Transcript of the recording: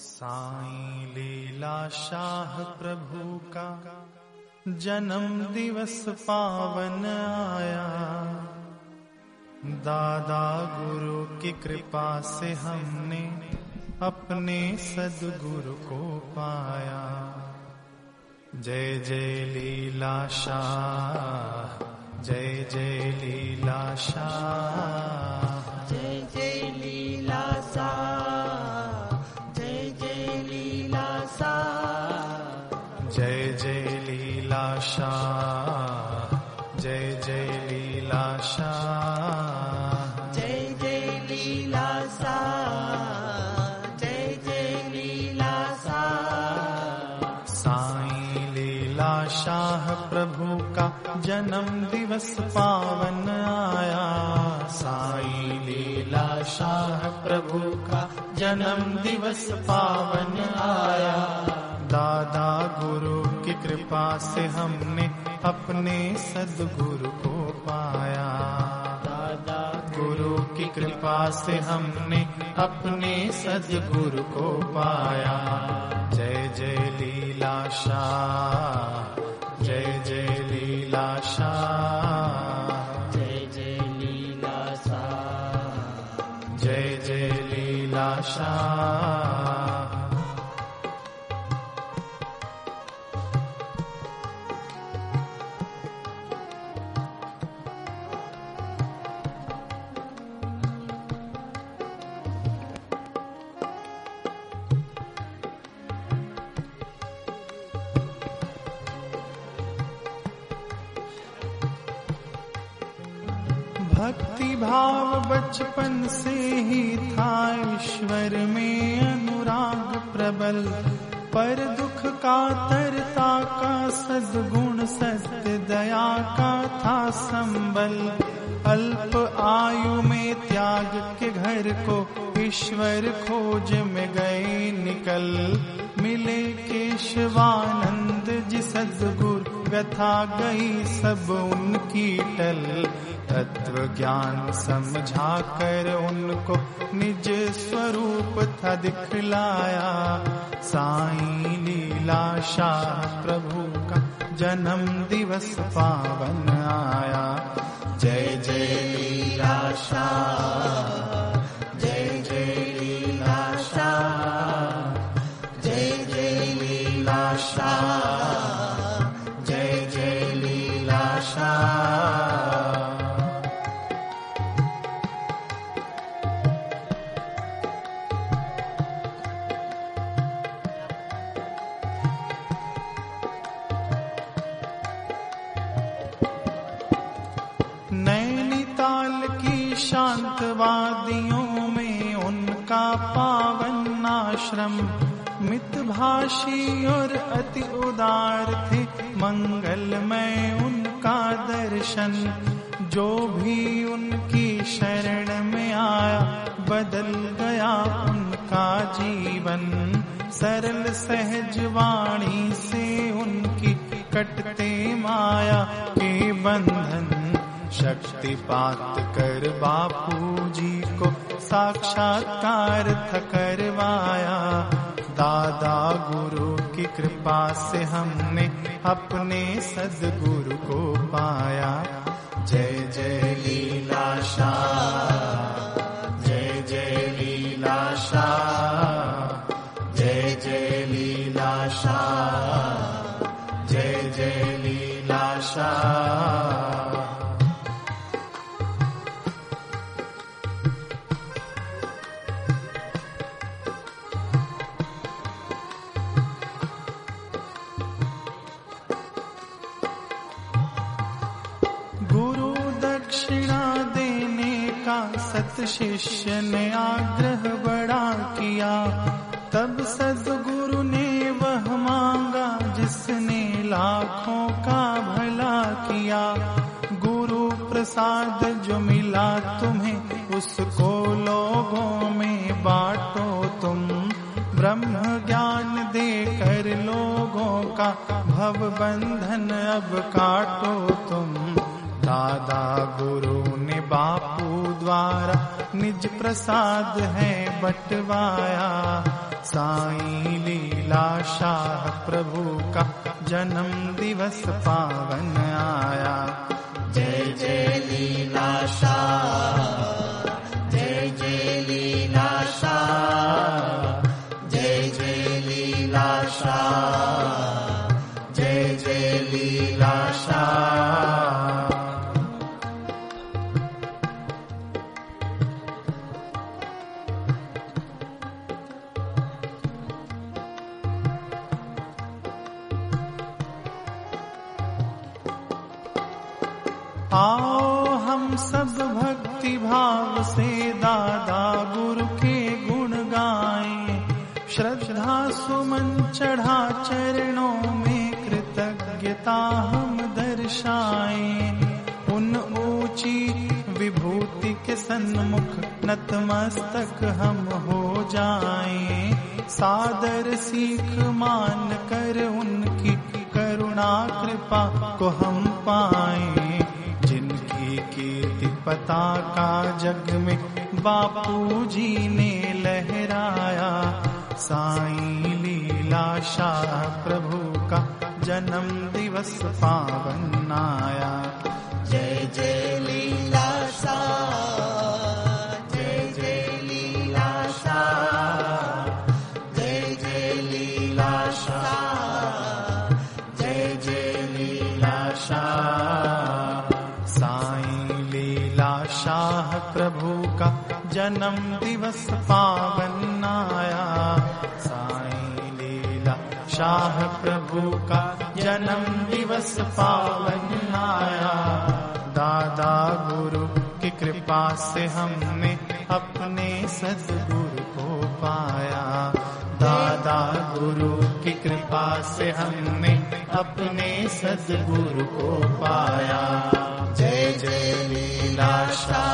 साई लीला शाह प्रभु का जन्म दिवस पावन आया। दादा गुरु की कृपा से हमने अपने सदगुरु को पाया। जय जय लीला शाह, जय जय लीला शाह। जन्म दिवस पावन आया। साई लीला शाह प्रभु का जन्म दिवस पावन आया। दादा गुरु की कृपा से हमने अपने सदगुरु को पाया। दादा गुरु की कृपा से हमने अपने सदगुरु को पाया। जय जय लीला शाह। जय जय लीला शाह। जय जय लीला सा जय जय लीला शाह। भक्ति भाव बचपन से ही था ईश्वर में अनुराग प्रबल। पर दुख का, तरता का, सदगुण, सत्य दया का था संबल। अल्प आयु में त्याग के घर को ईश्वर खोज में गए निकल। मिले केशवानंद जी सदगुरु व्यथा गई सब उनकी टल। तत्व ज्ञान समझा कर उनको निज स्वरूप था दिखलाया। साई लीला शाह प्रभु का जन्म दिवस पावन आया। जय जय लीला शाह। उनका पावन आश्रम। मितभाषी और अति उदार थे मंगलमय उनका दर्शन। जो भी उनकी शरण में आया, बदल गया उनका जीवन। सरल सहज वाणी से उनकी कटते माया के बंधन। शक्ति पात कर बापू जी को साक्षात्कार करवाया दादा गुरु की कृपा से हमने अपने सदगुरु को पाया। जय जय लीला शाह। जय जय लीला शाह। शिष्य ने आग्रह बड़ा किया। तब सदगुरु ने वह मांगा, जिसने लाखों का भला किया। गुरु प्रसाद जो मिला तुम्हें, उसको लोगों में बांटो तुम। ब्रह्म ज्ञान देकर लोगों का भव बंधन अब काटो तुम। दादा गुरु ने बापू द्वारा निज प्रसाद है बटवाया। साई लीला शाह प्रभु का जन्म दिवस पावन आया। जय जय लीला शाह। सब भक्ति भाव से दादा गुरु के गुण गाएँ। श्रद्धा सुमन चढ़ा चरणों में कृतज्ञता हम दर्शाए। उन ऊँची विभूति के सन्मुख नतमस्तक हम हो जाए। सादर सीख मान कर उनकी करुणा कृपा को हम पाएँ। कीर्ति पताका जग में बापू जी ने लहराया। साई लीला शाह प्रभु का जन्म दिवस पावन आया। जय जय शाह प्रभु का जन्म दिवस पावन आया साई लीला, शाह प्रभु का जन्म दिवस पावन आया दादा गुरु की कृपा से हमने अपने सदगुरु को पाया। दादा गुरु की कृपा से हमने अपने सदगुरु को पाया। जय जय लीला, शाह